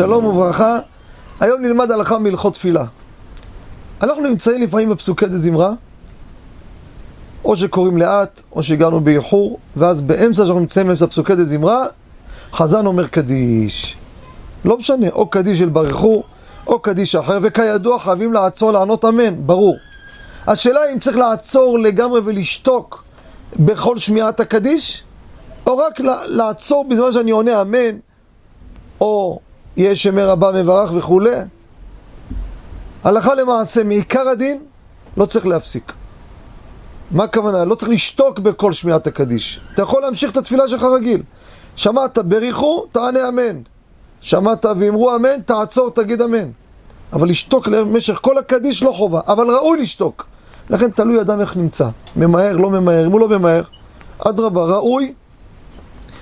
שלום וברכה. היום נלמד הלכה מהלכות תפילה. אנחנו נמצאים לפעמים בפסוקי דה זמרה, או שקוראים לאט, או שהגענו באיחור, ואז באמצע שאנחנו נמצאים באמצע פסוקי דה זמרה, חזן אומר קדיש. לא משנה, או קדיש של ברכו, או קדיש אחר, וכידוע חייבים לעצור לענות אמן, ברור. השאלה אם צריך לעצור לגמרי ולשתוק בכל שמיעת הקדיש, או רק לעצור בזמן שאני עונה אמן, או יש שמי רבה מברך וכולי. הלכה למעשה, מעיקר הדין, לא צריך להפסיק. מה הכוונה? לא צריך לשתוק בכל שמיעת הקדיש. אתה יכול להמשיך את התפילה שלך רגיל. שמעת בריחו, תענה אמן. שמעת ואמרו אמן, תעצור, תגיד אמן. אבל לשתוק למשך כל הקדיש לא חובה, אבל ראוי לשתוק. לכן תלוי אדם איך נמצא. ממהר, לא ממהר. אם הוא לא ממהר, אדרבה, ראוי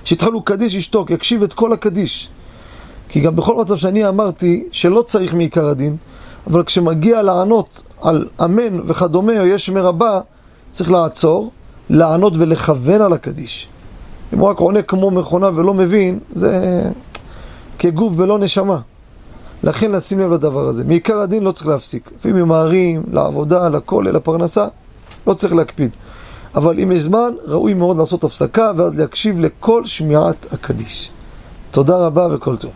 שיתחלו קדיש, ישתוק, יקשיב את כל הקדיש. כי גם בכל מצב שאני אמרתי שלא צריך מעיקר הדין, אבל כשמגיע לענות על אמן וכדומה, או יש מרבה, צריך לעצור, לענות ולכוון על הקדיש. אם הוא רק עונה כמו מכונה ולא מבין, זה כגוף בלא נשמה. לכן לשים לב לדבר הזה. מעיקר הדין לא צריך להפסיק. לפעמים ממהרים, לעבודה, לכולל, לפרנסה, לא צריך להקפיד. אבל אם יש זמן, ראוי מאוד לעשות הפסקה ואז להקשיב לכל שמיעת הקדיש. תודה רבה וכל טוב.